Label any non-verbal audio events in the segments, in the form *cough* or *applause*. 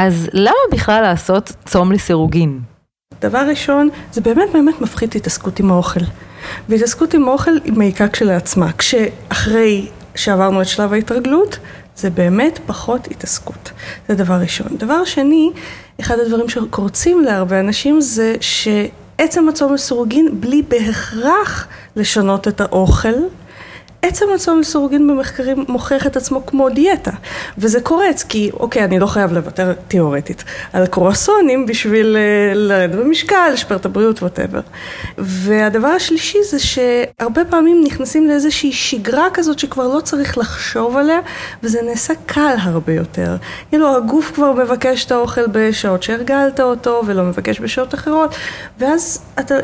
אז למה בכלל לעשות צום לסירוגין? דבר ראשון, זה באמת באמת מפחית התעסקות עם האוכל. והתעסקות עם האוכל היא מעיקה כשלעצמה. כשאחרי שעברנו את שלב ההתרגלות, זה באמת פחות התעסקות. זה דבר ראשון. דבר שני, אחד הדברים שקורצים להרבה אנשים זה שעצם הצום לסירוגין, בלי בהכרח לשנות את האוכל, עצם הצום לסירוגין במחקרים מוכיח את עצמו כמו דיאטה, וזה קורץ, כי אוקיי, אני לא חייב לוותר תיאורטית על קרואסונים בשביל אה, לרדת במשקל, לשפר את הבריאות, ווטאבר. והדבר השלישי זה שהרבה פעמים נכנסים לאיזושהי שגרה כזאת שכבר לא צריך לחשוב עליה, וזה נעשה קל הרבה יותר. כאילו הגוף כבר מבקש את האוכל בשעות שהרגלת אותו, ולא מבקש בשעות אחרות, ואז אתה,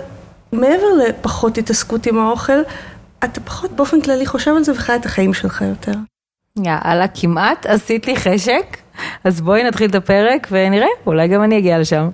מעבר לפחות התעסקות עם האוכל, אתה פחות באופן כללי חושב על זה וחי את החיים שלך יותר. יאללה, כמעט עשית לי חשק, אז בואי נתחיל את הפרק ונראה, אולי גם אני אגיע לשם.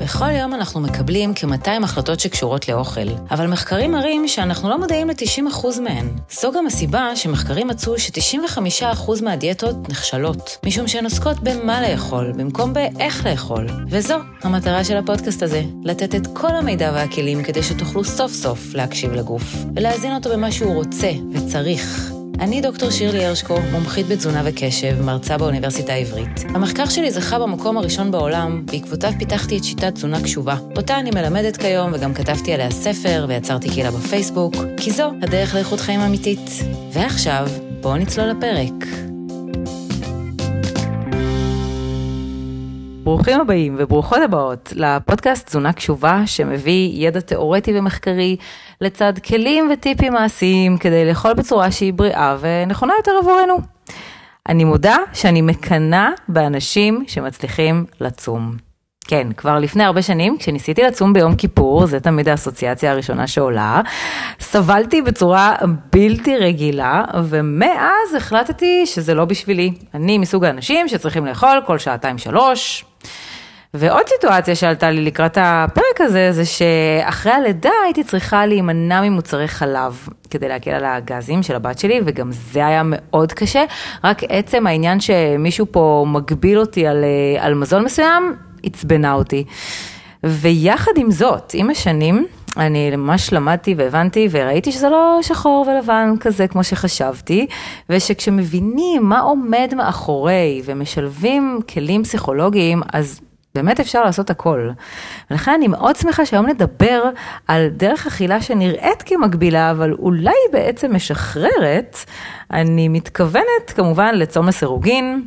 בכל יום אנחנו מקבלים כ-200 החלטות שקשורות לאוכל, אבל מחקרים מראים שאנחנו לא מודעים ל-90% מהן. זו גם הסיבה שמחקרים מצאו ש-95% מהדיאטות נכשלות, משום שהן עוסקות במה לאכול, במקום באיך לאכול. וזו המטרה של הפודקאסט הזה, לתת את כל המידע והכלים כדי שתוכלו סוף סוף להקשיב לגוף, ולהזין אותו במה שהוא רוצה וצריך. אני דוקטור שירלי הרשקו, מומחית בתזונה וקשב, מרצה באוניברסיטה העברית. המחקר שלי זכה במקום הראשון בעולם, בעקבותיו פיתחתי את שיטת תזונה קשובה. אותה אני מלמדת כיום וגם כתבתי עליה ספר ויצרתי קהילה בפייסבוק, כי זו הדרך לאיכות חיים אמיתית. ועכשיו, בואו נצלול לפרק. ברוכים הבאים וברוכות הבאות לפודקאסט תזונה קשובה שמביא ידע תיאורטי ומחקרי לצד כלים וטיפים מעשיים כדי לאכול בצורה שהיא בריאה ונכונה יותר עבורנו. אני מודה שאני מקנאה באנשים שמצליחים לצום. כן, כבר לפני הרבה שנים, כשניסיתי לצום ביום כיפור, זה תמיד האסוציאציה הראשונה שעולה, סבלתי בצורה בלתי רגילה, ומאז החלטתי שזה לא בשבילי. אני מסוג האנשים שצריכים לאכול כל שעתיים שלוש, ועוד סיטואציה שעלתה לי לקראת הפרק הזה, זה שאחרי הלידה הייתי צריכה להימנע ממוצרי חלב כדי להקל על הגזים של הבת שלי, וגם זה היה מאוד קשה. רק עצם העניין שמישהו פה מגביל אותי על, אה, על מזון מסוים, עצבנה אותי. ויחד עם זאת, עם השנים, אני ממש למדתי והבנתי וראיתי שזה לא שחור ולבן כזה כמו שחשבתי, ושכשמבינים מה עומד מאחורי ומשלבים כלים פסיכולוגיים, אז באמת אפשר לעשות הכל. ולכן אני מאוד שמחה שהיום נדבר על דרך אכילה שנראית כמקבילה, אבל אולי בעצם משחררת. אני מתכוונת כמובן לצום לסירוגין,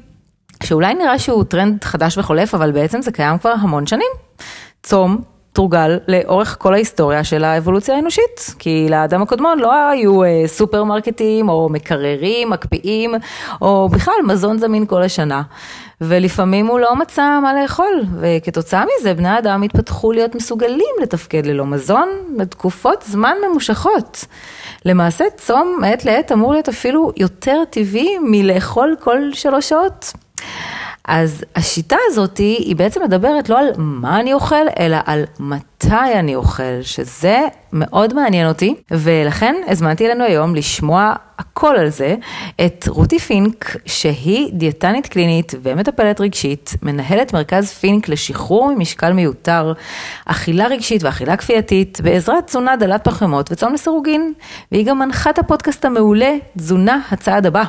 שאולי נראה שהוא טרנד חדש וחולף, אבל בעצם זה קיים כבר המון שנים. צום תורגל לאורך כל ההיסטוריה של האבולוציה האנושית, כי לאדם הקודמון לא היו אה, סופרמרקטים או מקררים, מקפיאים, או בכלל מזון זמין כל השנה. ולפעמים הוא לא מצא מה לאכול, וכתוצאה מזה בני האדם התפתחו להיות מסוגלים לתפקד ללא מזון לתקופות זמן ממושכות. למעשה צום מעת לעת אמור להיות אפילו יותר טבעי מלאכול כל שלוש שעות. אז השיטה הזאת היא בעצם מדברת לא על מה אני אוכל, אלא על מתי אני אוכל, שזה מאוד מעניין אותי, ולכן הזמנתי אלינו היום לשמוע הכל על זה, את רותי פינק, שהיא דיאטנית קלינית ומטפלת רגשית, מנהלת מרכז פינק לשחרור ממשקל מיותר, אכילה רגשית ואכילה כפייתית, בעזרת תזונה דלת פחמות וצום לסירוגין, והיא גם מנחה את הפודקאסט המעולה, תזונה הצעד הבא.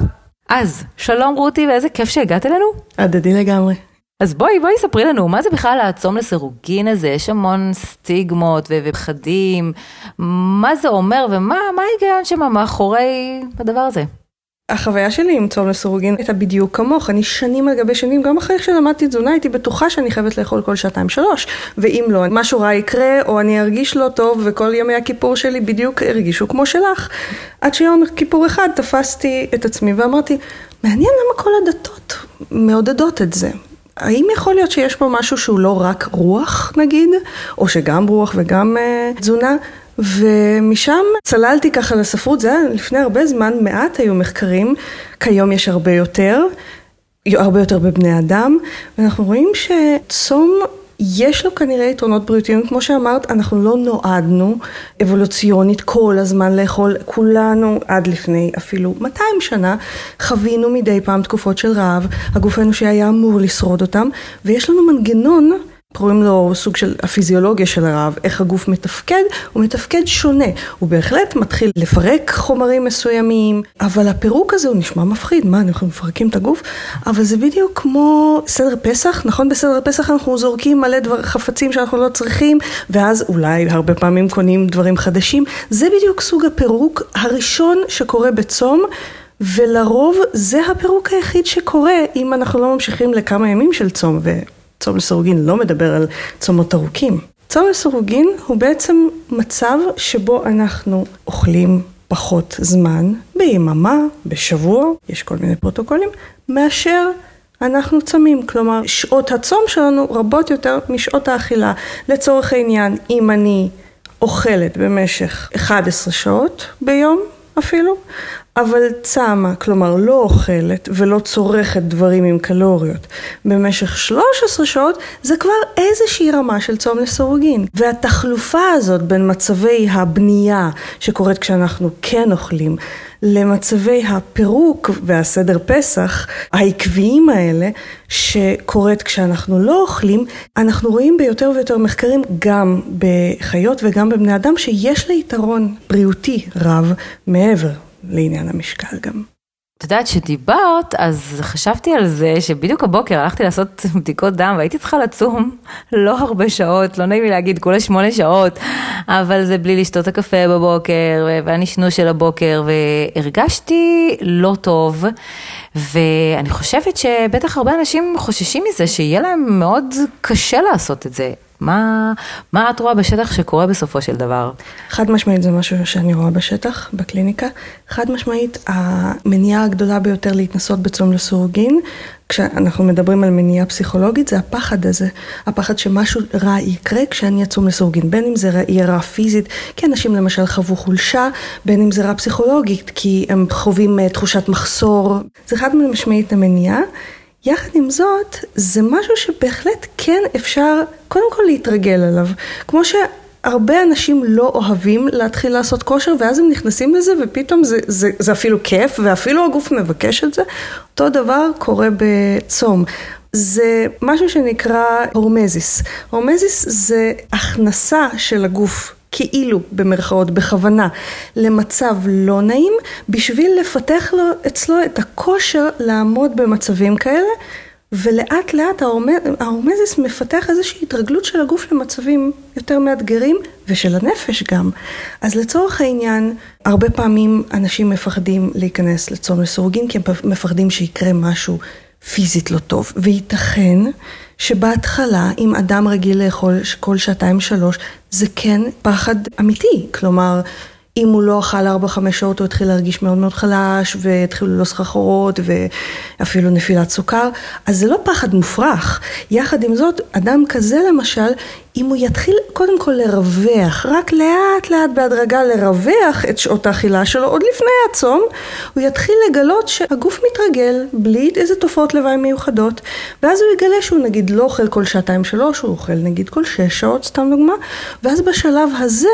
אז, שלום רותי, ואיזה כיף שהגעת אלינו. הדדי לגמרי. אז בואי, בואי ספרי לנו, מה זה בכלל לעצום לסירוגין הזה? יש המון סטיגמות ופחדים, מה זה אומר ומה ההיגיון שם מאחורי הדבר הזה? החוויה שלי עם צום לסירוגין הייתה בדיוק כמוך, אני שנים על גבי שנים, גם אחרי שלמדתי תזונה, הייתי בטוחה שאני חייבת לאכול כל שעתיים שלוש, ואם לא, משהו רע יקרה, או אני ארגיש לא טוב, וכל ימי הכיפור שלי בדיוק הרגישו כמו שלך. עד שיום כיפור אחד תפסתי את עצמי ואמרתי, מעניין למה כל הדתות מעודדות את זה. האם יכול להיות שיש פה משהו שהוא לא רק רוח נגיד, או שגם רוח וגם uh, תזונה? ומשם צללתי ככה לספרות, זה היה לפני הרבה זמן, מעט היו מחקרים, כיום יש הרבה יותר, הרבה יותר בבני אדם, ואנחנו רואים שצום יש לו כנראה יתרונות בריאותיים, כמו שאמרת, אנחנו לא נועדנו אבולוציונית כל הזמן לאכול, כולנו עד לפני אפילו 200 שנה חווינו מדי פעם תקופות של רעב, הגוף האנושי היה אמור לשרוד אותם, ויש לנו מנגנון קוראים לו סוג של הפיזיולוגיה של הרעב, איך הגוף מתפקד, הוא מתפקד שונה. הוא בהחלט מתחיל לפרק חומרים מסוימים, אבל הפירוק הזה הוא נשמע מפחיד, מה, אנחנו מפרקים את הגוף? אבל זה בדיוק כמו סדר פסח, נכון? בסדר פסח אנחנו זורקים מלא דבר, חפצים שאנחנו לא צריכים, ואז אולי הרבה פעמים קונים דברים חדשים. זה בדיוק סוג הפירוק הראשון שקורה בצום. ולרוב זה הפירוק היחיד שקורה אם אנחנו לא ממשיכים לכמה ימים של צום, צום לסירוגין לא מדבר על צומות ארוכים. צום לסירוגין הוא בעצם מצב שבו אנחנו אוכלים פחות זמן, ביממה, בשבוע, יש כל מיני פרוטוקולים, מאשר אנחנו צמים. כלומר, שעות הצום שלנו רבות יותר משעות האכילה. לצורך העניין, אם אני אוכלת במשך 11 שעות ביום אפילו, אבל צמה, כלומר לא אוכלת ולא צורכת דברים עם קלוריות במשך 13 שעות, זה כבר איזושהי רמה של צום לסורוגין. והתחלופה הזאת בין מצבי הבנייה שקורית כשאנחנו כן אוכלים, למצבי הפירוק והסדר פסח העקביים האלה שקורית כשאנחנו לא אוכלים, אנחנו רואים ביותר ויותר מחקרים גם בחיות וגם בבני אדם שיש לה יתרון בריאותי רב מעבר לעניין המשקל גם. יודעת, שדיברת, אז חשבתי על זה שבדיוק הבוקר הלכתי לעשות *laughs* בדיקות דם והייתי צריכה לצום לא הרבה שעות, לא נעים לי להגיד, כולה שמונה שעות, אבל זה בלי לשתות הקפה בבוקר והנשנוש של הבוקר, והרגשתי לא טוב, ואני חושבת שבטח הרבה אנשים חוששים מזה, שיהיה להם מאוד קשה לעשות את זה. מה, מה את רואה בשטח שקורה בסופו של דבר? חד משמעית זה משהו שאני רואה בשטח, בקליניקה. חד משמעית, המניעה הגדולה ביותר להתנסות בצום לסורוגין, כשאנחנו מדברים על מניעה פסיכולוגית, זה הפחד הזה. הפחד שמשהו רע יקרה כשאני אצום לסורוגין. בין אם זה יהיה רע פיזית, כי אנשים למשל חוו חולשה, בין אם זה רע פסיכולוגית, כי הם חווים אה, תחושת מחסור. זה חד משמעית המניעה. יחד עם זאת, זה משהו שבהחלט כן אפשר קודם כל להתרגל אליו. כמו שהרבה אנשים לא אוהבים להתחיל לעשות כושר, ואז הם נכנסים לזה ופתאום זה, זה, זה אפילו כיף, ואפילו הגוף מבקש את זה. אותו דבר קורה בצום. זה משהו שנקרא הורמזיס. הורמזיס זה הכנסה של הגוף כאילו במרכאות בכוונה למצב לא נעים בשביל לפתח לו אצלו את הכושר לעמוד במצבים כאלה ולאט לאט ההורמזיס מפתח איזושהי התרגלות של הגוף למצבים יותר מאתגרים ושל הנפש גם. אז לצורך העניין, הרבה פעמים אנשים מפחדים להיכנס לצום לסורוגין כי הם מפחדים שיקרה משהו פיזית לא טוב, וייתכן שבהתחלה, אם אדם רגיל לאכול כל שעתיים שלוש, זה כן פחד אמיתי. כלומר, אם הוא לא אכל 4-5 שעות הוא התחיל להרגיש מאוד מאוד חלש והתחילו לו סחרחורות ואפילו נפילת סוכר, אז זה לא פחד מופרך. יחד עם זאת, אדם כזה למשל, אם הוא יתחיל קודם כל לרווח, רק לאט לאט בהדרגה לרווח את שעות האכילה שלו עוד לפני הצום, הוא יתחיל לגלות שהגוף מתרגל בלי איזה תופעות לוואי מיוחדות, ואז הוא יגלה שהוא נגיד לא אוכל כל שעתיים שלוש, הוא אוכל נגיד כל שש שעות, סתם דוגמה, ואז בשלב הזה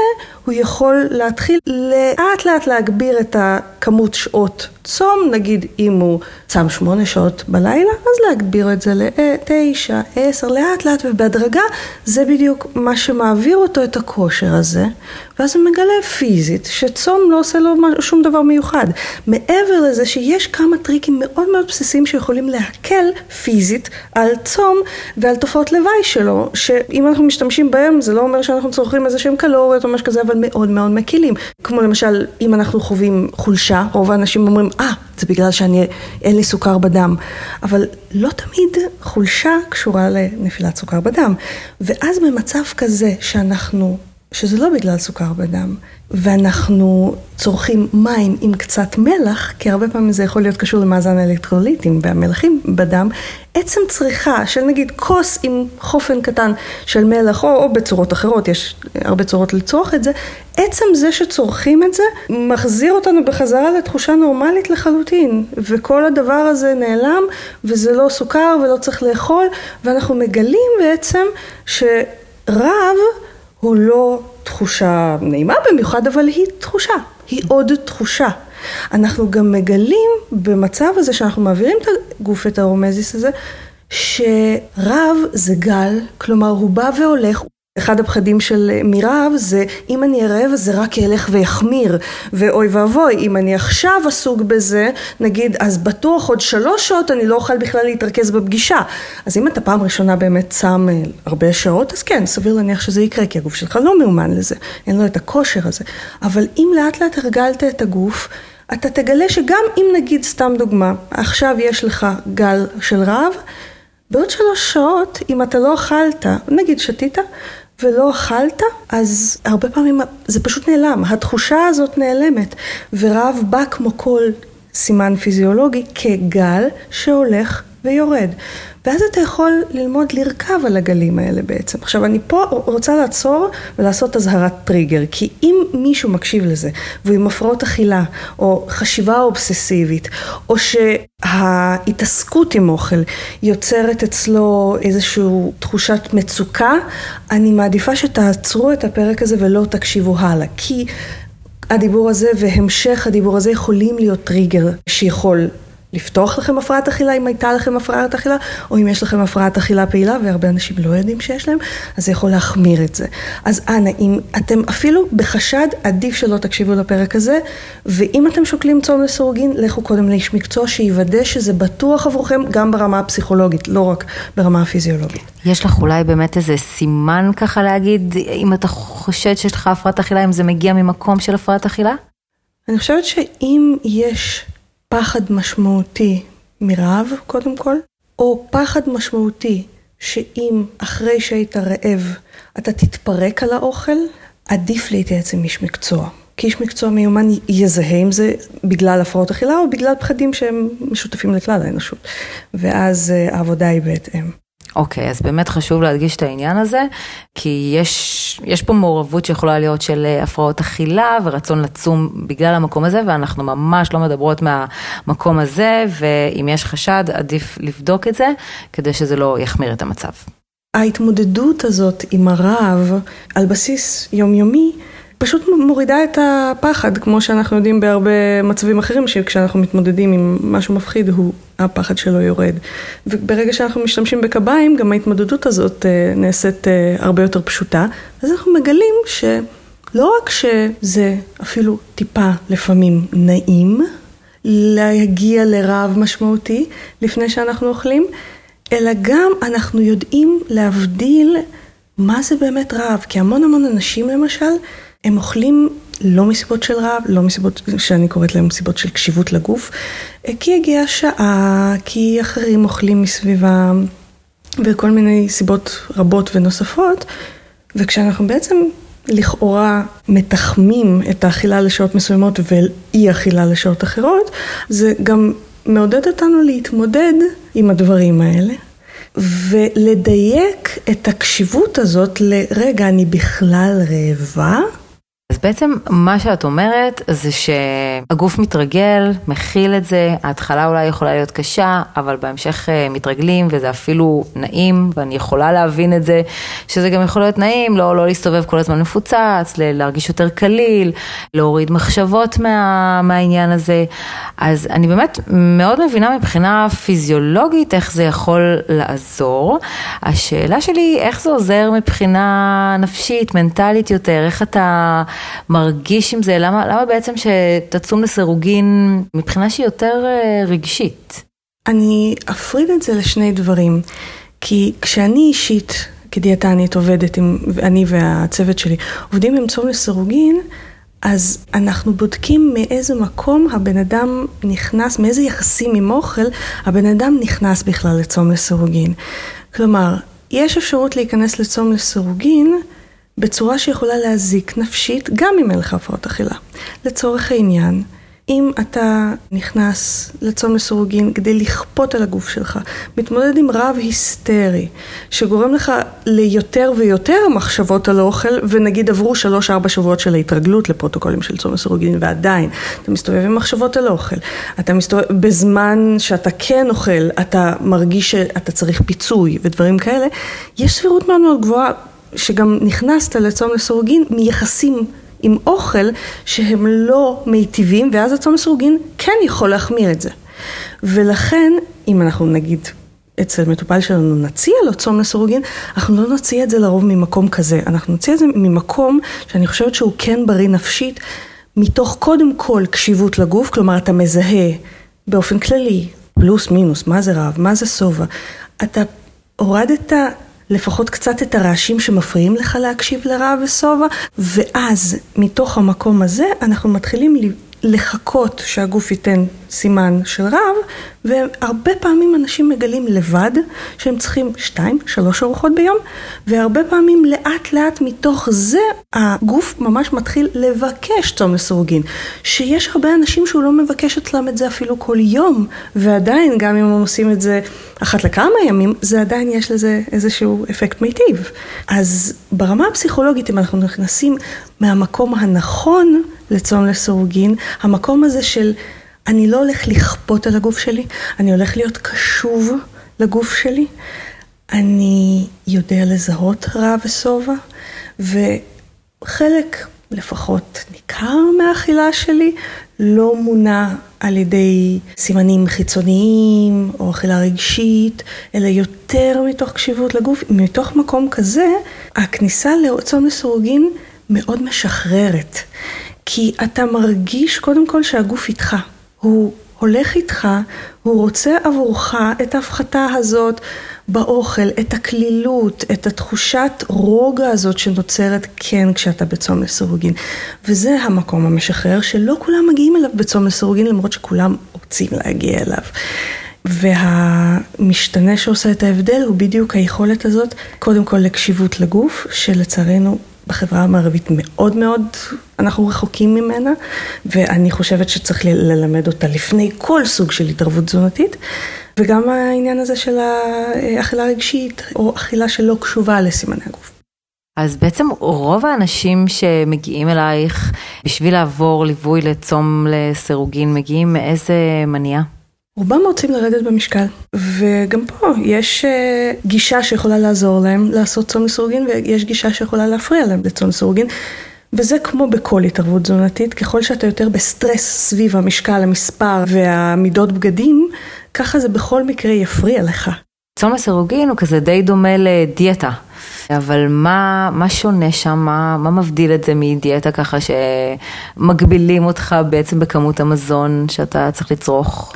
הוא יכול להתחיל לאט לאט להגביר את הכמות שעות צום, נגיד אם הוא צם שמונה שעות בלילה, אז להגביר את זה לתשע, עשר, לאט לאט ובהדרגה, זה בדיוק מה שמעביר אותו את הכושר הזה, ואז הוא מגלה פיזית שצום לא עושה לו שום דבר מיוחד. מעבר לזה שיש כמה טריקים מאוד מאוד בסיסיים שיכולים להקל פיזית על צום ועל תופעות לוואי שלו, שאם אנחנו משתמשים בהם זה לא אומר שאנחנו צורכים איזה שהם קלוריות או משהו כזה, אבל מאוד מאוד מקילים. כמו למשל, אם אנחנו חווים חולשה, רוב האנשים אומרים, אה, זה בגלל שאני, אין לי סוכר בדם. אבל לא תמיד חולשה קשורה לנפילת סוכר בדם. ואז במצב כזה שאנחנו שזה לא בגלל סוכר בדם, ואנחנו צורכים מים עם קצת מלח, כי הרבה פעמים זה יכול להיות קשור למאזן האלקטרוליטים והמלחים בדם, עצם צריכה של נגיד כוס עם חופן קטן של מלח, או, או בצורות אחרות, יש הרבה צורות לצרוך את זה, עצם זה שצורכים את זה, מחזיר אותנו בחזרה לתחושה נורמלית לחלוטין, וכל הדבר הזה נעלם, וזה לא סוכר ולא צריך לאכול, ואנחנו מגלים בעצם שרב הוא לא תחושה נעימה במיוחד, אבל היא תחושה, היא עוד תחושה. אנחנו גם מגלים במצב הזה שאנחנו מעבירים את הגוף, את ההורמזיס הזה, שרב זה גל, כלומר הוא בא והולך, אחד הפחדים של מרב זה אם אני ארעב זה רק ילך ויחמיר. ואוי ואבוי אם אני עכשיו עסוק בזה נגיד אז בטוח עוד שלוש שעות אני לא אוכל בכלל להתרכז בפגישה. אז אם אתה פעם ראשונה באמת שם אה, הרבה שעות אז כן סביר להניח שזה יקרה כי הגוף שלך לא מאומן לזה אין לו את הכושר הזה. אבל אם לאט לאט הרגלת את הגוף אתה תגלה שגם אם נגיד סתם דוגמה עכשיו יש לך גל של רעב בעוד שלוש שעות, אם אתה לא אכלת, נגיד שתית, ולא אכלת, אז הרבה פעמים זה פשוט נעלם, התחושה הזאת נעלמת, ורעב בא כמו כל סימן פיזיולוגי כגל שהולך ויורד. ואז אתה יכול ללמוד לרכב על הגלים האלה בעצם. עכשיו אני פה רוצה לעצור ולעשות אזהרת טריגר, כי אם מישהו מקשיב לזה, והוא עם הפרעות אכילה, או חשיבה אובססיבית, או שההתעסקות עם אוכל יוצרת אצלו איזושהי תחושת מצוקה, אני מעדיפה שתעצרו את הפרק הזה ולא תקשיבו הלאה. כי הדיבור הזה והמשך הדיבור הזה יכולים להיות טריגר שיכול לפתוח לכם הפרעת אכילה אם הייתה לכם הפרעת אכילה, או אם יש לכם הפרעת אכילה פעילה, והרבה אנשים לא יודעים שיש להם, אז זה יכול להחמיר את זה. אז אנא, אם אתם אפילו בחשד, עדיף שלא תקשיבו לפרק הזה, ואם אתם שוקלים צום לסירוגין, לכו קודם לאיש מקצוע שיוודא שזה בטוח עבורכם, גם ברמה הפסיכולוגית, לא רק ברמה הפיזיולוגית. יש לך אולי באמת איזה סימן ככה להגיד, אם אתה חושד שיש לך הפרעת אכילה, אם זה מגיע ממקום של הפרעת אכילה? אני חושבת שאם יש פחד משמעותי מרעב, קודם כל, או פחד משמעותי שאם אחרי שהיית רעב אתה תתפרק על האוכל, עדיף להתייעץ עם איש מקצוע. כי איש מקצוע מיומן יזהה אם זה בגלל הפרעות אכילה או בגלל פחדים שהם משותפים לכלל האנושות. ואז אה, העבודה היא בהתאם. אוקיי, okay, אז באמת חשוב להדגיש את העניין הזה, כי יש, יש פה מעורבות שיכולה להיות של אה, הפרעות אכילה ורצון לצום בגלל המקום הזה, ואנחנו ממש לא מדברות מהמקום הזה, ואם יש חשד, עדיף לבדוק את זה, כדי שזה לא יחמיר את המצב. ההתמודדות הזאת עם הרעב על בסיס יומיומי, פשוט מורידה את הפחד, כמו שאנחנו יודעים בהרבה מצבים אחרים, שכשאנחנו מתמודדים עם משהו מפחיד, הוא הפחד שלו יורד. וברגע שאנחנו משתמשים בקביים, גם ההתמודדות הזאת אה, נעשית אה, הרבה יותר פשוטה. אז אנחנו מגלים שלא רק שזה אפילו טיפה לפעמים נעים, להגיע לרעב משמעותי לפני שאנחנו אוכלים, אלא גם אנחנו יודעים להבדיל מה זה באמת רעב. כי המון המון אנשים למשל, הם אוכלים לא מסיבות של רעב, לא מסיבות שאני קוראת להם מסיבות של קשיבות לגוף, אה, כי הגיעה השעה, כי אחרים אוכלים מסביבם, וכל מיני סיבות רבות ונוספות, וכשאנחנו בעצם לכאורה מתחמים את האכילה לשעות מסוימות ואי אכילה לשעות אחרות, זה גם מעודד אותנו להתמודד עם הדברים האלה. ולדייק את הקשיבות הזאת לרגע, אני בכלל רעבה, בעצם מה שאת אומרת זה שהגוף מתרגל, מכיל את זה, ההתחלה אולי יכולה להיות קשה, אבל בהמשך אה, מתרגלים וזה אפילו נעים, ואני יכולה להבין את זה, שזה גם יכול להיות נעים, לא, לא להסתובב כל הזמן מפוצץ, להרגיש יותר קליל, להוריד מחשבות מה, מהעניין הזה. אז אני באמת מאוד מבינה מבחינה פיזיולוגית איך זה יכול לעזור. השאלה שלי, איך זה עוזר מבחינה נפשית, מנטלית יותר, איך אתה... מרגיש עם זה? למה, למה בעצם שתצום לסירוגין מבחינה שהיא יותר אה, רגשית? אני אפריד את זה לשני דברים. כי כשאני אישית, כדיאטנית עובדת עם, אני והצוות שלי, עובדים עם צום לסירוגין, אז אנחנו בודקים מאיזה מקום הבן אדם נכנס, מאיזה יחסים עם אוכל הבן אדם נכנס בכלל לצום לסירוגין. כלומר, יש אפשרות להיכנס לצום לסירוגין בצורה שיכולה להזיק נפשית, גם אם אין לך הפרעות אכילה. לצורך העניין, אם אתה נכנס לצום לסירוגין כדי לכפות על הגוף שלך, מתמודד עם רב היסטרי, שגורם לך ליותר ויותר מחשבות על האוכל, ונגיד עברו שלוש-ארבע שבועות של ההתרגלות לפרוטוקולים של צום לסירוגין, ועדיין אתה מסתובב עם מחשבות על האוכל, אתה מסתובב, בזמן שאתה כן אוכל, אתה מרגיש שאתה צריך פיצוי ודברים כאלה, יש סבירות מאוד מאוד גבוהה שגם נכנסת לצום לסירוגין מיחסים עם אוכל שהם לא מיטיבים, ואז הצום לסירוגין כן יכול להחמיר את זה. ולכן, אם אנחנו נגיד אצל מטופל שלנו נציע לו צום לסירוגין, אנחנו לא נציע את זה לרוב ממקום כזה, אנחנו נציע את זה ממקום שאני חושבת שהוא כן בריא נפשית, מתוך קודם כל קשיבות לגוף, כלומר אתה מזהה באופן כללי, פלוס מינוס, מה זה רעב, מה זה שובע, אתה הורדת לפחות קצת את הרעשים שמפריעים לך להקשיב לרע ושובע, ואז מתוך המקום הזה אנחנו מתחילים לחכות שהגוף ייתן סימן של רעב, והרבה פעמים אנשים מגלים לבד שהם צריכים שתיים, שלוש ארוחות ביום, והרבה פעמים לאט לאט מתוך זה הגוף ממש מתחיל לבקש צום לסירוגין. שיש הרבה אנשים שהוא לא מבקש אצלם את זה אפילו כל יום, ועדיין גם אם הם עושים את זה אחת לכמה ימים, זה עדיין יש לזה איזשהו אפקט מיטיב. אז ברמה הפסיכולוגית, אם אנחנו נכנסים מהמקום הנכון לצום לסירוגין, המקום הזה של אני לא הולך לכפות על הגוף שלי, אני הולך להיות קשוב לגוף שלי, אני יודע לזהות רע ושובע, וחלק, לפחות ניכר מהאכילה שלי, לא מונע על ידי סימנים חיצוניים או אכילה רגשית, אלא יותר מתוך קשיבות לגוף. מתוך מקום כזה, הכניסה לצום לסירוגין מאוד משחררת. כי אתה מרגיש קודם כל שהגוף איתך. הוא הולך איתך, הוא רוצה עבורך את ההפחתה הזאת באוכל, את הקלילות, את התחושת רוגע הזאת שנוצרת כן כשאתה בצום לסירוגין. וזה המקום המשחרר שלא כולם מגיעים אליו בצום לסירוגין למרות שכולם רוצים להגיע אליו. והמשתנה שעושה את ההבדל הוא בדיוק היכולת הזאת, קודם כל לקשיבות לגוף, שלצערנו בחברה המערבית מאוד מאוד, אנחנו רחוקים ממנה, ואני חושבת שצריך ללמד אותה לפני כל סוג של התערבות תזונתית, וגם העניין הזה של האכילה הרגשית, או אכילה שלא קשובה לסימני הגוף. אז בעצם רוב האנשים שמגיעים אלייך בשביל לעבור ליווי לצום לסירוגין, מגיעים מאיזה מניעה? רובם רוצים לרדת במשקל, וגם פה יש אה, גישה שיכולה לעזור להם לעשות צום לסירוגין, ויש גישה שיכולה להפריע להם לצום לסירוגין. וזה כמו בכל התערבות תזונתית, ככל שאתה יותר בסטרס סביב המשקל, המספר והמידות בגדים, ככה זה בכל מקרה יפריע לך. צום לסירוגין הוא כזה די דומה לדיאטה. אבל מה, מה שונה שם, מה, מה מבדיל את זה מדיאטה ככה שמגבילים אותך בעצם בכמות המזון שאתה צריך לצרוך?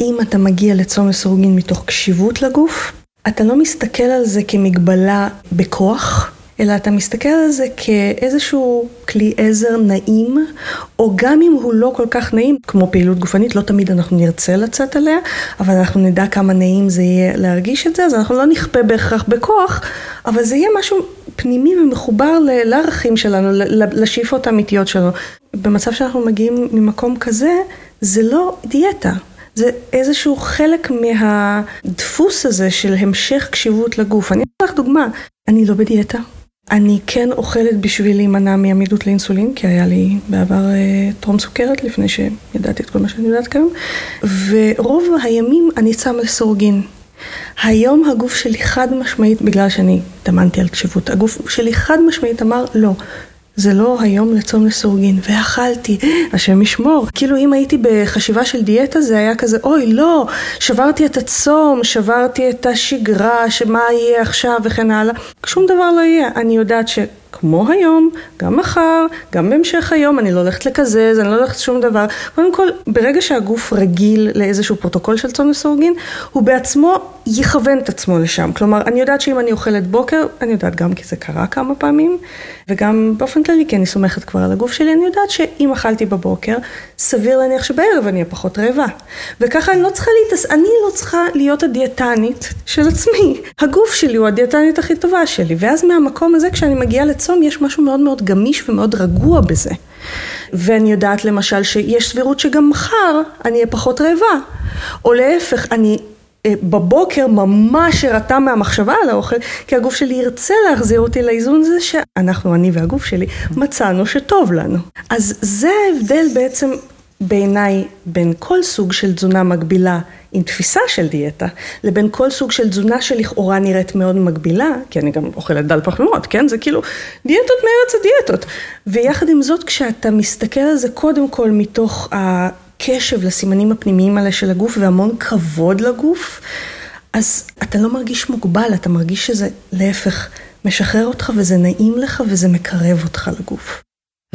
אם אתה מגיע לצום לסירוגין מתוך קשיבות לגוף, אתה לא מסתכל על זה כמגבלה בכוח, אלא אתה מסתכל על זה כאיזשהו כלי עזר נעים, או גם אם הוא לא כל כך נעים, כמו פעילות גופנית, לא תמיד אנחנו נרצה לצאת עליה, אבל אנחנו נדע כמה נעים זה יהיה להרגיש את זה, אז אנחנו לא נכפה בהכרח בכוח, אבל זה יהיה משהו פנימי ומחובר לערכים שלנו, לשאיפות האמיתיות שלנו. במצב שאנחנו מגיעים ממקום כזה, זה לא דיאטה. זה איזשהו חלק מהדפוס הזה של המשך קשיבות לגוף. אני אתן לך דוגמה, אני לא בדיאטה. אני כן אוכלת בשביל להימנע מעמידות לאינסולין, כי היה לי בעבר אה, טרום סוכרת לפני שידעתי את כל מה שאני יודעת כיום, ורוב הימים אני שמה לסורגין. היום הגוף שלי חד משמעית, בגלל שאני התאמנתי על קשיבות, הגוף שלי חד משמעית אמר לא. זה לא היום לצום לסורגין, ואכלתי, השם ישמור. כאילו אם הייתי בחשיבה של דיאטה זה היה כזה, אוי לא, שברתי את הצום, שברתי את השגרה, שמה יהיה עכשיו וכן הלאה. שום דבר לא יהיה. אני יודעת ש... כמו היום, גם מחר, גם בהמשך היום, אני לא הולכת לקזז, אני לא הולכת שום דבר. קודם כל, ברגע שהגוף רגיל לאיזשהו פרוטוקול של צום לסירוגין, הוא בעצמו יכוון את עצמו לשם. כלומר, אני יודעת שאם אני אוכלת בוקר, אני יודעת גם כי זה קרה כמה פעמים, וגם באופן כללי, כי אני סומכת כבר על הגוף שלי, אני יודעת שאם אכלתי בבוקר, סביר להניח שבערב אני אהיה פחות רעבה. וככה אני לא צריכה להתעס... אני לא צריכה להיות הדיאטנית של עצמי. הגוף שלי הוא הדיאטנית הכי טובה שלי, ואז מהמקום הזה, כשאני מגיעה לצום, יש משהו מאוד מאוד גמיש ומאוד רגוע בזה. ואני יודעת למשל שיש סבירות שגם מחר אני אהיה פחות רעבה. או להפך, אני אה, בבוקר ממש הרתה מהמחשבה על האוכל, כי הגוף שלי ירצה להחזיר אותי לאיזון הזה שאנחנו, אני והגוף שלי, מצאנו שטוב לנו. אז זה ההבדל בעצם בעיניי בין כל סוג של תזונה מקבילה עם תפיסה של דיאטה, לבין כל סוג של תזונה שלכאורה נראית מאוד מקבילה, כי אני גם אוכלת דל פחמימות, כן? זה כאילו דיאטות מארץ הדיאטות. ויחד עם זאת, כשאתה מסתכל על זה קודם כל מתוך הקשב לסימנים הפנימיים האלה של הגוף והמון כבוד לגוף, אז אתה לא מרגיש מוגבל, אתה מרגיש שזה להפך, משחרר אותך וזה נעים לך וזה מקרב אותך לגוף.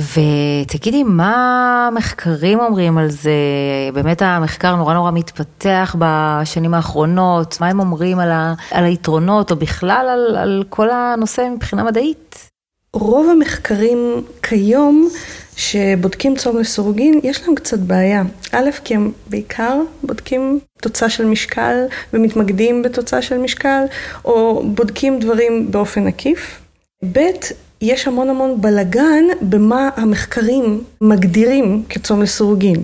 ותגידי, מה המחקרים אומרים על זה? באמת המחקר נורא נורא מתפתח בשנים האחרונות, מה הם אומרים על, ה, על היתרונות, או בכלל על, על כל הנושא מבחינה מדעית? רוב המחקרים כיום שבודקים צום לסורוגין, יש להם קצת בעיה. א', כי הם בעיקר בודקים תוצאה של משקל ומתמקדים בתוצאה של משקל, או בודקים דברים באופן עקיף. ב', יש המון המון בלגן במה המחקרים מגדירים כצום לסורוגין.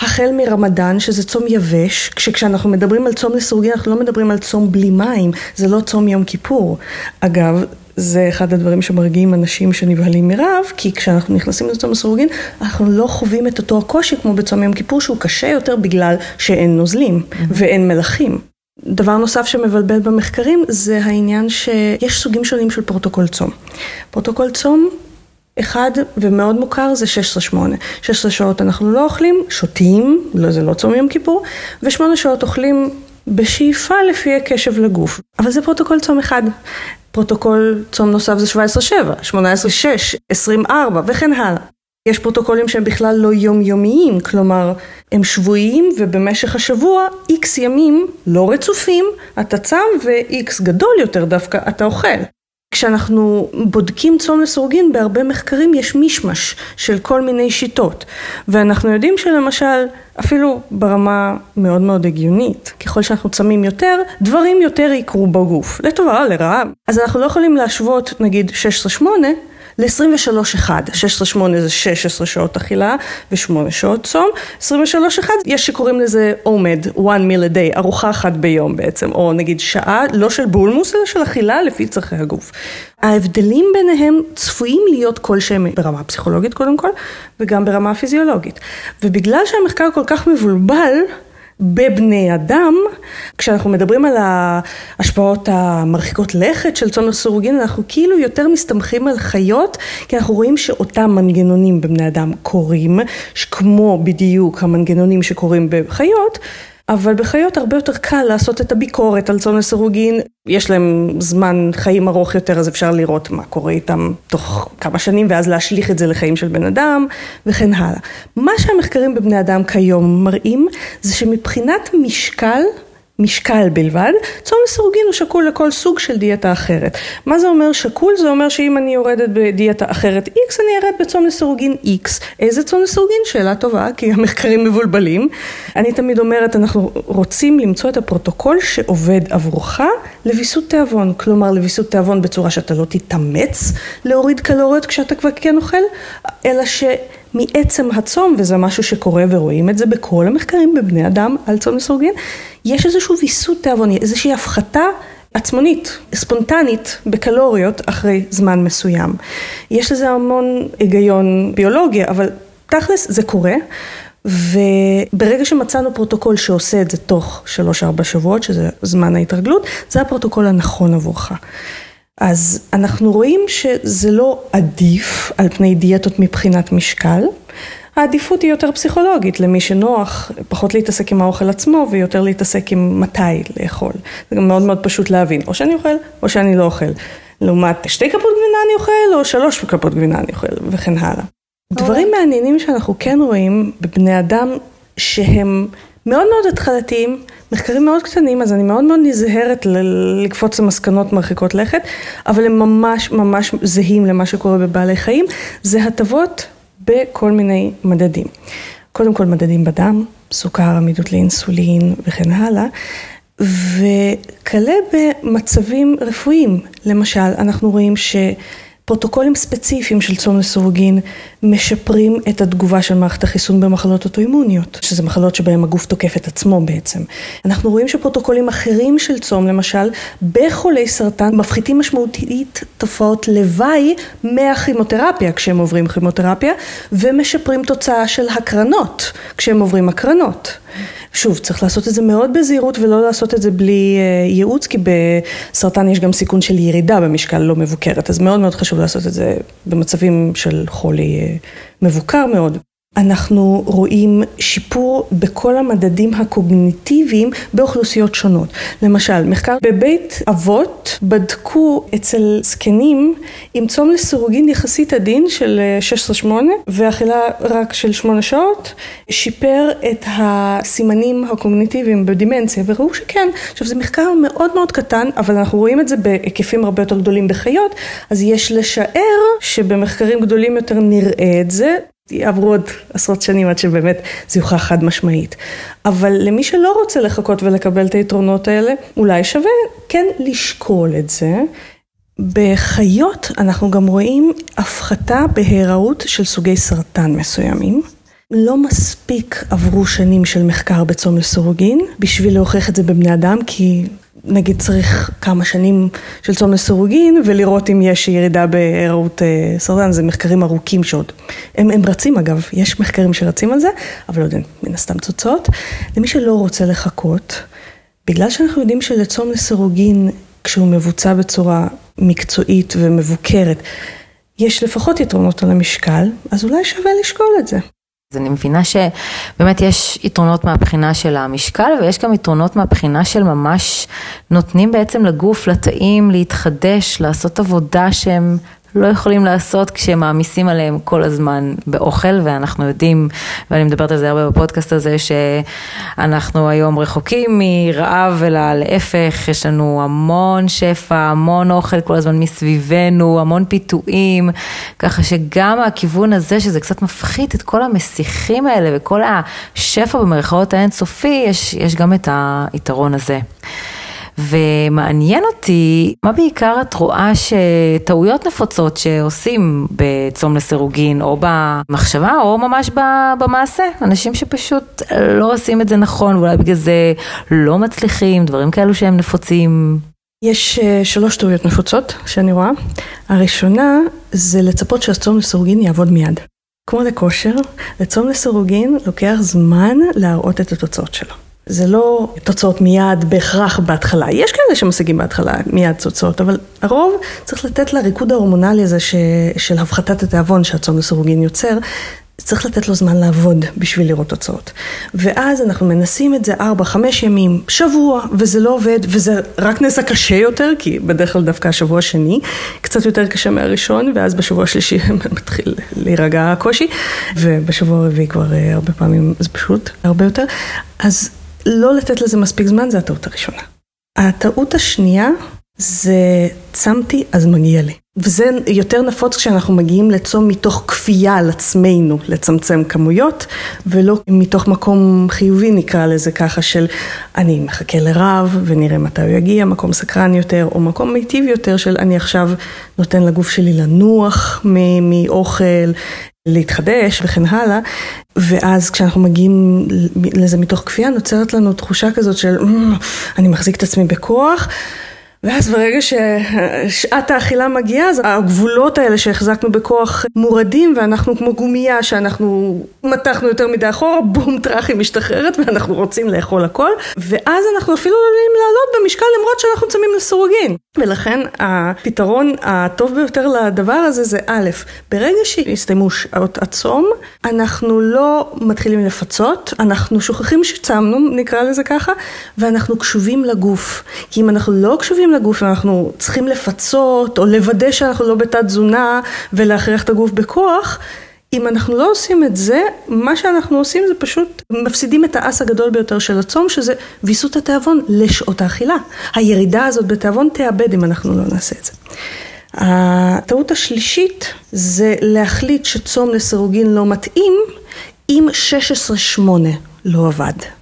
החל מרמדאן, שזה צום יבש, כשכשאנחנו מדברים על צום לסורוגין אנחנו לא מדברים על צום בלי מים, זה לא צום יום כיפור. אגב, זה אחד הדברים שמרגיעים אנשים שנבהלים מרעב, כי כשאנחנו נכנסים לצום לסורוגין, אנחנו לא חווים את אותו הקושי כמו בצום יום כיפור, שהוא קשה יותר בגלל שאין נוזלים ואין מלחים. דבר נוסף שמבלבל במחקרים זה העניין שיש סוגים שונים של פרוטוקול צום. פרוטוקול צום אחד ומאוד מוכר זה 16-8. 16 שעות אנחנו לא אוכלים, שותים, לא, זה לא צום יום כיפור, ושמונה שעות אוכלים בשאיפה לפי הקשב לגוף. אבל זה פרוטוקול צום אחד. פרוטוקול צום נוסף זה 17-7, 18-6, 24 וכן הלאה. יש פרוטוקולים שהם בכלל לא יומיומיים, כלומר, הם שבועיים ובמשך השבוע איקס ימים לא רצופים, אתה צם ואיקס גדול יותר דווקא אתה אוכל. כשאנחנו בודקים צום לסורגין, בהרבה מחקרים יש מישמש של כל מיני שיטות. ואנחנו יודעים שלמשל, אפילו ברמה מאוד מאוד הגיונית, ככל שאנחנו צמים יותר, דברים יותר יקרו בגוף, לטובה לרעה. אז אנחנו לא יכולים להשוות נגיד 16-8 ל-23-1, 16-8 זה 16 שעות אכילה ו-8 שעות צום, 23-1 יש שקוראים לזה עומד, one meal a day, ארוחה אחת ביום בעצם, או נגיד שעה, לא של בולמוס אלא של אכילה לפי צרכי הגוף. ההבדלים ביניהם צפויים להיות כלשהם ברמה פסיכולוגית קודם כל, וגם ברמה פיזיולוגית. ובגלל שהמחקר כל כך מבולבל, בבני אדם, כשאנחנו מדברים על ההשפעות המרחיקות לכת של צאן לסירוגין, אנחנו כאילו יותר מסתמכים על חיות, כי אנחנו רואים שאותם מנגנונים בבני אדם קורים, כמו בדיוק המנגנונים שקורים בחיות, אבל בחיות הרבה יותר קל לעשות את הביקורת על צאן לסירוגין, יש להם זמן חיים ארוך יותר אז אפשר לראות מה קורה איתם תוך כמה שנים ואז להשליך את זה לחיים של בן אדם וכן הלאה. מה שהמחקרים בבני אדם כיום מראים זה שמבחינת משקל משקל בלבד, צום לסירוגין הוא שקול לכל סוג של דיאטה אחרת. מה זה אומר שקול? זה אומר שאם אני יורדת בדיאטה אחרת X, אני ארד בצום לסירוגין X. איזה צום לסירוגין? שאלה טובה, כי המחקרים מבולבלים. אני תמיד אומרת, אנחנו רוצים למצוא את הפרוטוקול שעובד עבורך לוויסות תיאבון. כלומר, לוויסות תיאבון בצורה שאתה לא תתאמץ להוריד קלוריות כשאתה כבר כן אוכל, אלא ש... מעצם הצום, וזה משהו שקורה ורואים את זה בכל המחקרים בבני אדם על צום לסורגין, יש איזשהו ויסות תיאבוני, איזושהי הפחתה עצמונית, ספונטנית, בקלוריות אחרי זמן מסוים. יש לזה המון היגיון ביולוגי, אבל תכלס זה קורה. וברגע שמצאנו פרוטוקול שעושה את זה תוך 3-4 שבועות, שזה זמן ההתרגלות, זה הפרוטוקול הנכון עבורך. אז אנחנו רואים שזה לא עדיף על פני דיאטות מבחינת משקל, העדיפות היא יותר פסיכולוגית למי שנוח פחות להתעסק עם האוכל עצמו ויותר להתעסק עם מתי לאכול. זה גם מאוד מאוד פשוט להבין, או שאני אוכל או שאני לא אוכל. לעומת שתי כפות גבינה אני אוכל או שלוש כפות גבינה אני אוכל וכן הלאה. דברים מעניינים שאנחנו כן רואים בבני אדם שהם מאוד מאוד התחלתיים, מחקרים מאוד קטנים, אז אני מאוד מאוד נזהרת לקפוץ למסקנות מרחיקות לכת, אבל הם ממש ממש זהים למה שקורה בבעלי חיים, זה הטבות בכל מיני מדדים. קודם כל מדדים בדם, סוכר, עמידות לאינסולין וכן הלאה. וכלה במצבים רפואיים, למשל, אנחנו רואים ש... פרוטוקולים ספציפיים של צום לסירוגין משפרים את התגובה של מערכת החיסון במחלות אוטואימוניות, שזה מחלות שבהן הגוף תוקף את עצמו בעצם. אנחנו רואים שפרוטוקולים אחרים של צום, למשל, בחולי סרטן מפחיתים משמעותית תופעות לוואי מהכימותרפיה כשהם עוברים כימותרפיה, ומשפרים תוצאה של הקרנות כשהם עוברים הקרנות. שוב, צריך לעשות את זה מאוד בזהירות ולא לעשות את זה בלי אה, ייעוץ, כי בסרטן יש גם סיכון של ירידה במשקל לא מבוקרת, אז מאוד מאוד חשוב לעשות את זה במצבים של חולי אה, מבוקר מאוד. אנחנו רואים שיפור בכל המדדים הקוגניטיביים באוכלוסיות שונות. למשל, מחקר בבית אבות בדקו אצל זקנים עם צום לסירוגין יחסית עדין של 16-8 ואכילה רק של 8 שעות, שיפר את הסימנים הקוגניטיביים בדימנציה וראו שכן. עכשיו זה מחקר מאוד מאוד קטן, אבל אנחנו רואים את זה בהיקפים הרבה יותר גדולים בחיות, אז יש לשער שבמחקרים גדולים יותר נראה את זה. יעברו עוד עשרות שנים עד שבאמת זה יוכח חד משמעית. אבל למי שלא רוצה לחכות ולקבל את היתרונות האלה, אולי שווה כן לשקול את זה. בחיות אנחנו גם רואים הפחתה בהיראות של סוגי סרטן מסוימים. לא מספיק עברו שנים של מחקר בצום לסורוגין בשביל להוכיח את זה בבני אדם, כי נגיד צריך כמה שנים של צום לסירוגין ולראות אם יש ירידה בהיראות אה, סרטן, זה מחקרים ארוכים שעוד, הם, הם רצים אגב, יש מחקרים שרצים על זה, אבל עוד אין מן הסתם תוצאות. למי שלא רוצה לחכות, בגלל שאנחנו יודעים שלצום לסירוגין, כשהוא מבוצע בצורה מקצועית ומבוקרת, יש לפחות יתרונות על המשקל, אז אולי שווה לשקול את זה. אז אני מבינה שבאמת יש יתרונות מהבחינה של המשקל ויש גם יתרונות מהבחינה של ממש נותנים בעצם לגוף, לתאים להתחדש, לעשות עבודה שהם לא יכולים לעשות כשהם מעמיסים עליהם כל הזמן באוכל, ואנחנו יודעים, ואני מדברת על זה הרבה בפודקאסט הזה, שאנחנו היום רחוקים מרעב, אלא להפך, יש לנו המון שפע, המון אוכל כל הזמן מסביבנו, המון פיתויים, ככה שגם הכיוון הזה, שזה קצת מפחית את כל המסיכים האלה וכל השפע במרכאות האינסופי, יש, יש גם את היתרון הזה. ומעניין אותי, מה בעיקר את רואה שטעויות נפוצות שעושים בצום לסירוגין, או במחשבה, או ממש במעשה, אנשים שפשוט לא עושים את זה נכון, ואולי בגלל זה לא מצליחים, דברים כאלו שהם נפוצים. יש אה, שלוש טעויות נפוצות שאני רואה. הראשונה זה לצפות שהצום לסירוגין יעבוד מיד. כמו לכושר, לצום לסירוגין לוקח זמן להראות את התוצאות שלו. זה לא תוצאות מיד בהכרח בהתחלה. יש כאלה שמשיגים בהתחלה מיד תוצאות, אבל הרוב צריך לתת לריקוד ההורמונלי הזה ש... של הפחתת התיאבון שהצום לסירוגין יוצר, צריך לתת לו זמן לעבוד בשביל לראות תוצאות. ואז אנחנו מנסים את זה ארבע, חמש ימים, שבוע, וזה לא עובד, וזה רק נעשה קשה יותר, כי בדרך כלל דווקא השבוע השני קצת יותר קשה מהראשון, ואז בשבוע השלישי *laughs* מתחיל להירגע הקושי, ובשבוע הרביעי כבר אה, הרבה פעמים זה פשוט הרבה יותר. אז לא לתת לזה מספיק זמן זה הטעות הראשונה. הטעות השנייה זה צמתי אז מגיע לי. וזה יותר נפוץ כשאנחנו מגיעים לצום מתוך כפייה על עצמנו לצמצם כמויות, ולא מתוך מקום חיובי נקרא לזה ככה של אני מחכה לרב ונראה מתי הוא יגיע, מקום סקרן יותר, או מקום מיטיב יותר של אני עכשיו נותן לגוף שלי לנוח מאוכל, להתחדש וכן הלאה, ואז כשאנחנו מגיעים לזה מתוך כפייה נוצרת לנו תחושה כזאת של אני מחזיק את עצמי בכוח. ואז ברגע ששעת האכילה מגיעה, אז הגבולות האלה שהחזקנו בכוח מורדים, ואנחנו כמו גומייה שאנחנו מתחנו יותר מדי אחורה, בום טראח היא משתחררת, ואנחנו רוצים לאכול הכל, ואז אנחנו אפילו עלולים לעלות במשקל למרות שאנחנו צמים לסורוגין. ולכן הפתרון הטוב ביותר לדבר הזה זה א', ברגע שהסתיימו שעות הצום, אנחנו לא מתחילים לפצות, אנחנו שוכחים שצמנו, נקרא לזה ככה, ואנחנו קשובים לגוף. כי אם אנחנו לא קשובים לגוף ואנחנו צריכים לפצות או לוודא שאנחנו לא בתת תזונה ולהכריח את הגוף בכוח, אם אנחנו לא עושים את זה, מה שאנחנו עושים זה פשוט מפסידים את האס הגדול ביותר של הצום, שזה ויסות התיאבון לשעות האכילה. הירידה הזאת בתיאבון תאבד אם אנחנו לא נעשה את זה. הטעות השלישית זה להחליט שצום לסירוגין לא מתאים אם 16-8 לא עבד.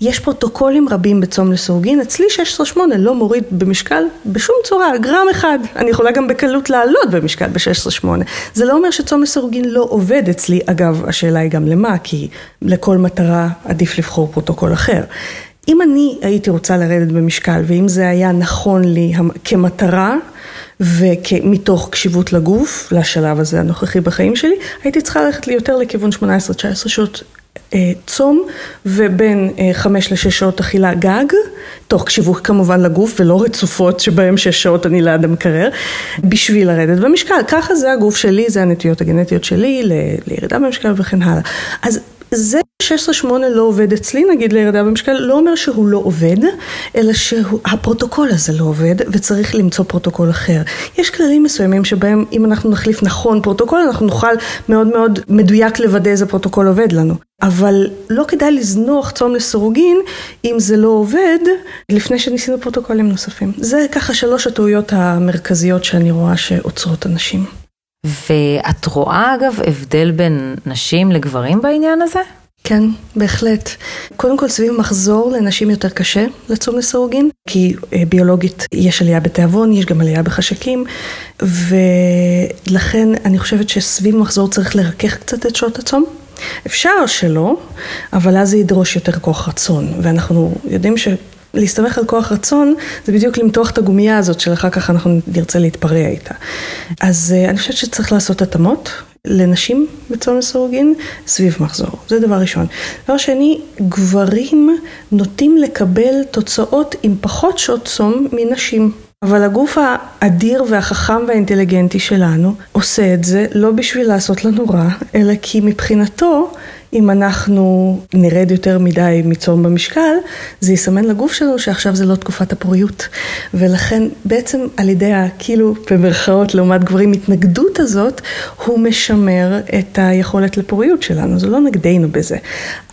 יש פרוטוקולים רבים בצום לסירוגין, אצלי 16-8 לא מוריד במשקל בשום צורה, גרם אחד. אני יכולה גם בקלות לעלות במשקל ב-16-8. זה לא אומר שצום לסירוגין לא עובד אצלי, אגב, השאלה היא גם למה, כי לכל מטרה עדיף לבחור פרוטוקול אחר. אם אני הייתי רוצה לרדת במשקל, ואם זה היה נכון לי כמטרה, ומתוך קשיבות לגוף, לשלב הזה הנוכחי בחיים שלי, הייתי צריכה ללכת לי יותר לכיוון 18-19 שעות צום ובין אה, חמש לשש שעות אכילה גג, תוך קשיבות כמובן לגוף ולא רצופות שבהם שש שעות אני ליד המקרר, בשביל לרדת במשקל. ככה זה הגוף שלי, זה הנטיות הגנטיות שלי לירידה במשקל וכן הלאה. אז זה 16-8 לא עובד אצלי, נגיד לירידה במשקל, לא אומר שהוא לא עובד, אלא שהפרוטוקול הזה לא עובד וצריך למצוא פרוטוקול אחר. יש כללים מסוימים שבהם אם אנחנו נחליף נכון פרוטוקול, אנחנו נוכל מאוד מאוד מדויק לוודא איזה פרוטוקול עובד לנו. אבל לא כדאי לזנוח צום לסירוגין אם זה לא עובד לפני שניסינו פרוטוקולים נוספים. זה ככה שלוש הטעויות המרכזיות שאני רואה שעוצרות אנשים. ואת רואה אגב הבדל בין נשים לגברים בעניין הזה? כן, בהחלט. קודם כל סביב מחזור לנשים יותר קשה לצום לסירוגין, כי אה, ביולוגית יש עלייה בתיאבון, יש גם עלייה בחשקים, ולכן אני חושבת שסביב מחזור צריך לרכך קצת את שעות הצום. אפשר שלא, אבל אז זה ידרוש יותר כוח רצון, ואנחנו יודעים ש... להסתמך על כוח רצון זה בדיוק למתוח את הגומייה הזאת שאחר כך אנחנו נרצה להתפרע איתה. אז אה, אני חושבת שצריך לעשות התאמות לנשים בצום לסירוגין סביב מחזור, זה דבר ראשון. דבר שני, גברים נוטים לקבל תוצאות עם פחות שעות צום מנשים. אבל הגוף האדיר והחכם והאינטליגנטי שלנו עושה את זה לא בשביל לעשות לנו רע, אלא כי מבחינתו אם אנחנו נרד יותר מדי מצום במשקל, זה יסמן לגוף שלנו שעכשיו זה לא תקופת הפוריות. ולכן בעצם על ידי הכאילו במרכאות לעומת גברים התנגדות הזאת, הוא משמר את היכולת לפוריות שלנו, זה לא נגדנו בזה.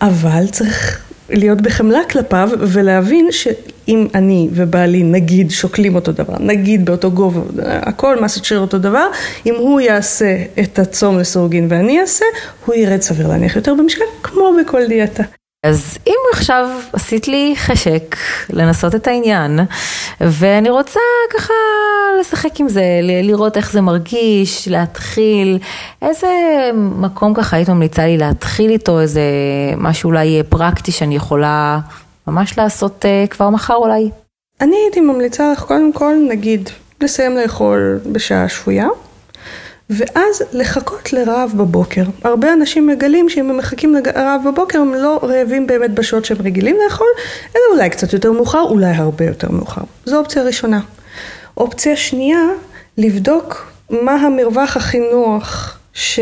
אבל צריך להיות בחמלה כלפיו ולהבין שאם אני ובעלי נגיד שוקלים אותו דבר, נגיד באותו גובה, הכל מסת שריר אותו דבר, אם הוא יעשה את הצום לסורגין ואני אעשה, הוא ירד סביר להניח יותר במשקל, כמו בכל דיאטה. אז אם עכשיו עשית לי חשק לנסות את העניין, ואני רוצה ככה לשחק עם זה, לראות איך זה מרגיש, להתחיל, איזה מקום ככה היית ממליצה לי להתחיל איתו, איזה משהו אולי פרקטי שאני יכולה ממש לעשות uh, כבר מחר אולי? אני הייתי ממליצה לך קודם כל, נגיד, לסיים לאכול בשעה שפויה. ואז לחכות לרעב בבוקר. הרבה אנשים מגלים שאם הם מחכים לרעב בבוקר הם לא רעבים באמת בשעות שהם רגילים לאכול, אלא אולי קצת יותר מאוחר, אולי הרבה יותר מאוחר. זו אופציה ראשונה. אופציה שנייה, לבדוק מה המרווח הכי נוח ש...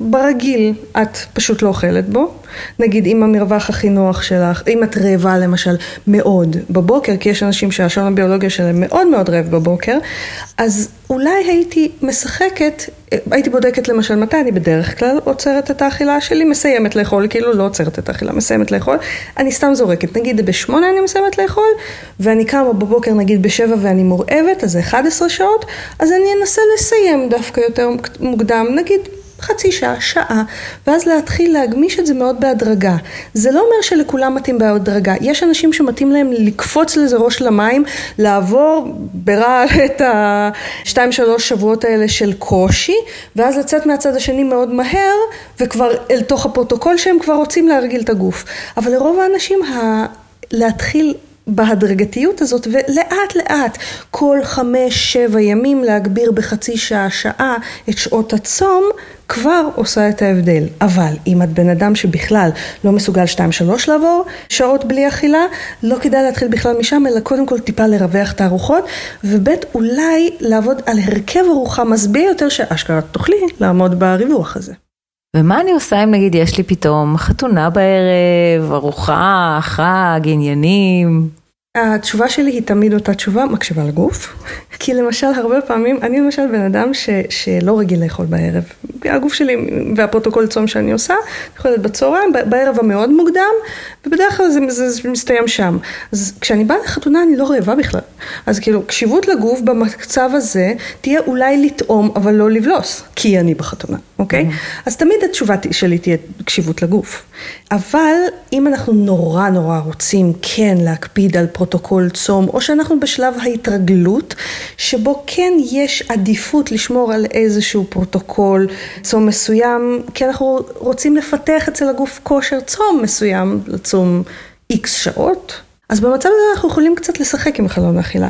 ברגיל את פשוט לא אוכלת בו, נגיד אם המרווח הכי נוח שלך, אם את רעבה למשל מאוד בבוקר, כי יש אנשים שהשעון הביולוגיה שלהם מאוד מאוד רעב בבוקר, אז אולי הייתי משחקת, הייתי בודקת למשל מתי אני בדרך כלל עוצרת את האכילה שלי, מסיימת לאכול, כאילו לא עוצרת את האכילה, מסיימת לאכול, אני סתם זורקת, נגיד בשמונה אני מסיימת לאכול, ואני קמה בבוקר נגיד בשבע ואני מורעבת, אז זה 11 שעות, אז אני אנסה לסיים דווקא יותר מוקדם, נגיד חצי שעה, שעה, ואז להתחיל להגמיש את זה מאוד בהדרגה. זה לא אומר שלכולם מתאים בהדרגה, יש אנשים שמתאים להם לקפוץ לזה ראש למים, לעבור ברעל *laughs* את השתיים שלוש שבועות האלה של קושי, ואז לצאת מהצד השני מאוד מהר, וכבר אל תוך הפרוטוקול שהם כבר רוצים להרגיל את הגוף. אבל לרוב האנשים ה... להתחיל בהדרגתיות הזאת ולאט לאט כל חמש שבע ימים להגביר בחצי שעה שעה את שעות הצום כבר עושה את ההבדל. אבל אם את בן אדם שבכלל לא מסוגל שתיים שלוש לעבור שעות בלי אכילה, לא כדאי להתחיל בכלל משם, אלא קודם כל טיפה לרווח את הארוחות, וב' אולי לעבוד על הרכב ארוחה משביע יותר שאשכרה תוכלי לעמוד בריווח הזה. ומה אני עושה אם נגיד יש לי פתאום חתונה בערב, ארוחה, חג, עניינים? התשובה שלי היא תמיד אותה תשובה, מקשיבה לגוף. *laughs* כי למשל, הרבה פעמים, אני למשל בן אדם ש, שלא רגיל לאכול בערב. הגוף שלי והפרוטוקול צום שאני עושה, יכולה בצהריים, בערב המאוד מוקדם, ובדרך כלל זה, זה, זה מסתיים שם. אז כשאני באה לחתונה אני לא רעבה בכלל. אז כאילו, קשיבות לגוף במצב הזה, תהיה אולי לטעום, אבל לא לבלוס, כי אני בחתונה, אוקיי? Mm-hmm. אז תמיד התשובה שלי תהיה קשיבות לגוף. אבל אם אנחנו נורא נורא רוצים כן להקפיד על פרוטוקול צום, או שאנחנו בשלב ההתרגלות, שבו כן יש עדיפות לשמור על איזשהו פרוטוקול צום מסוים, כי אנחנו רוצים לפתח אצל הגוף כושר צום מסוים, לצום איקס שעות, אז במצב הזה אנחנו יכולים קצת לשחק עם חלון האכילה.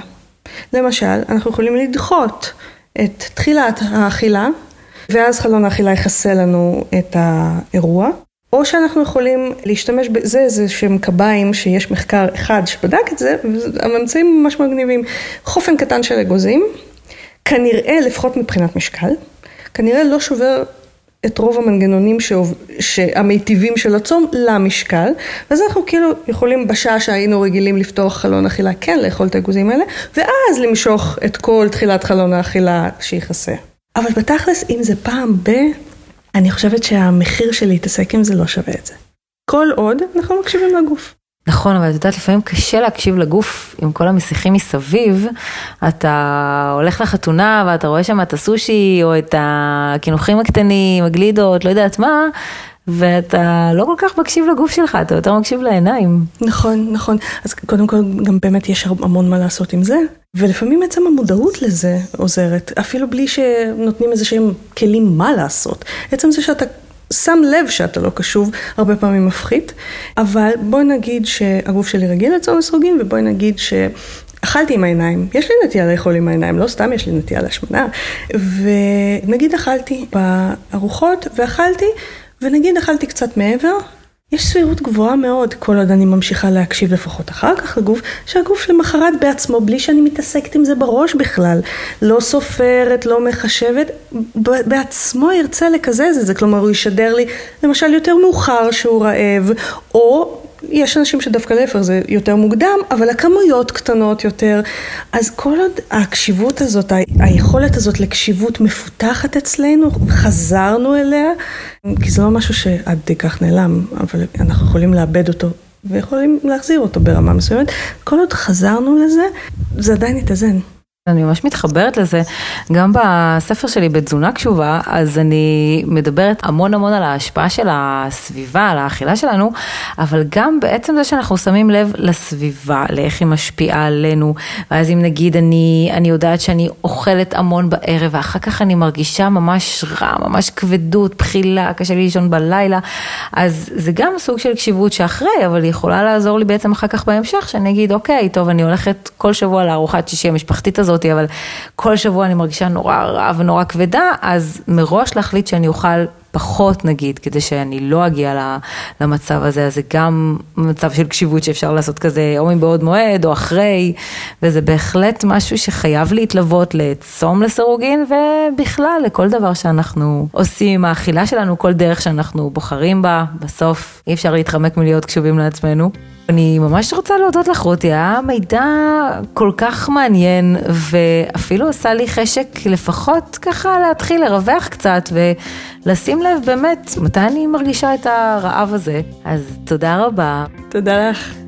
למשל, אנחנו יכולים לדחות את תחילת האכילה, ואז חלון האכילה יכסה לנו את האירוע. או שאנחנו יכולים להשתמש בזה, איזה שהם קביים שיש מחקר אחד שבדק את זה, והממצאים ממש מגניבים. חופן קטן של אגוזים, כנראה, לפחות מבחינת משקל, כנראה לא שובר את רוב המנגנונים שעוב... שהמיטיבים של הצום למשקל, ואז אנחנו כאילו יכולים בשעה שהיינו רגילים לפתוח חלון אכילה, כן לאכול את האגוזים האלה, ואז למשוך את כל תחילת חלון האכילה שיכסה. אבל בתכלס, אם זה פעם ב... אני חושבת שהמחיר של להתעסק עם זה לא שווה את זה. כל עוד אנחנו מקשיבים לגוף. נכון, אבל את יודעת, לפעמים קשה להקשיב לגוף עם כל המסיחים מסביב. אתה הולך לחתונה ואתה רואה שם את הסושי או את הקינוחים הקטנים, הגלידות, לא יודעת מה, ואתה לא כל כך מקשיב לגוף שלך, אתה יותר מקשיב לעיניים. נכון, נכון. אז קודם כל, גם באמת יש המון מה לעשות עם זה, ולפעמים עצם המודעות לזה עוזרת, אפילו בלי שנותנים איזה שהם כלים מה לעשות. עצם זה שאתה שם לב שאתה לא קשוב, הרבה פעמים מפחית, אבל בואי נגיד שהגוף שלי רגיל לצום לסרוגין, ובואי נגיד ש... אכלתי עם העיניים, יש לי נטייה לאכול עם העיניים, לא סתם יש לי נטייה להשמנה. ונגיד אכלתי בארוחות ואכלתי, ונגיד אכלתי קצת מעבר, יש סבירות גבוהה מאוד, כל עוד אני ממשיכה להקשיב לפחות אחר כך לגוף, שהגוף למחרת בעצמו, בלי שאני מתעסקת עם זה בראש בכלל, לא סופרת, לא מחשבת, בעצמו ירצה לקזז את זה, כלומר הוא ישדר לי למשל יותר מאוחר שהוא רעב, או יש אנשים שדווקא להפך זה יותר מוקדם, אבל הכמויות קטנות יותר. אז כל עוד הקשיבות הזאת, היכולת הזאת לקשיבות מפותחת אצלנו, חזרנו אליה, כי זה לא משהו שעד כך נעלם, אבל אנחנו יכולים לאבד אותו ויכולים להחזיר אותו ברמה מסוימת. כל עוד חזרנו לזה, זה עדיין יתאזן. אני ממש מתחברת לזה, גם בספר שלי בתזונה קשובה, אז אני מדברת המון המון על ההשפעה של הסביבה, על האכילה שלנו, אבל גם בעצם זה שאנחנו שמים לב לסביבה, לאיך היא משפיעה עלינו, ואז אם נגיד אני, אני יודעת שאני אוכלת המון בערב, ואחר כך אני מרגישה ממש רע, ממש כבדות, בחילה, קשה לי לישון בלילה, אז זה גם סוג של קשיבות שאחרי, אבל היא יכולה לעזור לי בעצם אחר כך בהמשך, שאני אגיד, אוקיי, טוב, אני הולכת כל שבוע לארוחת שישי המשפחתית הזאת. אותי, אבל כל שבוע אני מרגישה נורא רע ונורא כבדה, אז מראש להחליט שאני אוכל פחות נגיד, כדי שאני לא אגיע למצב הזה, אז זה גם מצב של קשיבות שאפשר לעשות כזה או מבעוד מועד או אחרי, וזה בהחלט משהו שחייב להתלוות לצום לסירוגין ובכלל לכל דבר שאנחנו עושים האכילה שלנו, כל דרך שאנחנו בוחרים בה, בסוף אי אפשר להתחמק מלהיות קשובים לעצמנו. אני ממש רוצה להודות לך רותי, היה מידע כל כך מעניין ואפילו עשה לי חשק לפחות ככה להתחיל לרווח קצת ולשים לב באמת מתי אני מרגישה את הרעב הזה. אז תודה רבה. תודה לך.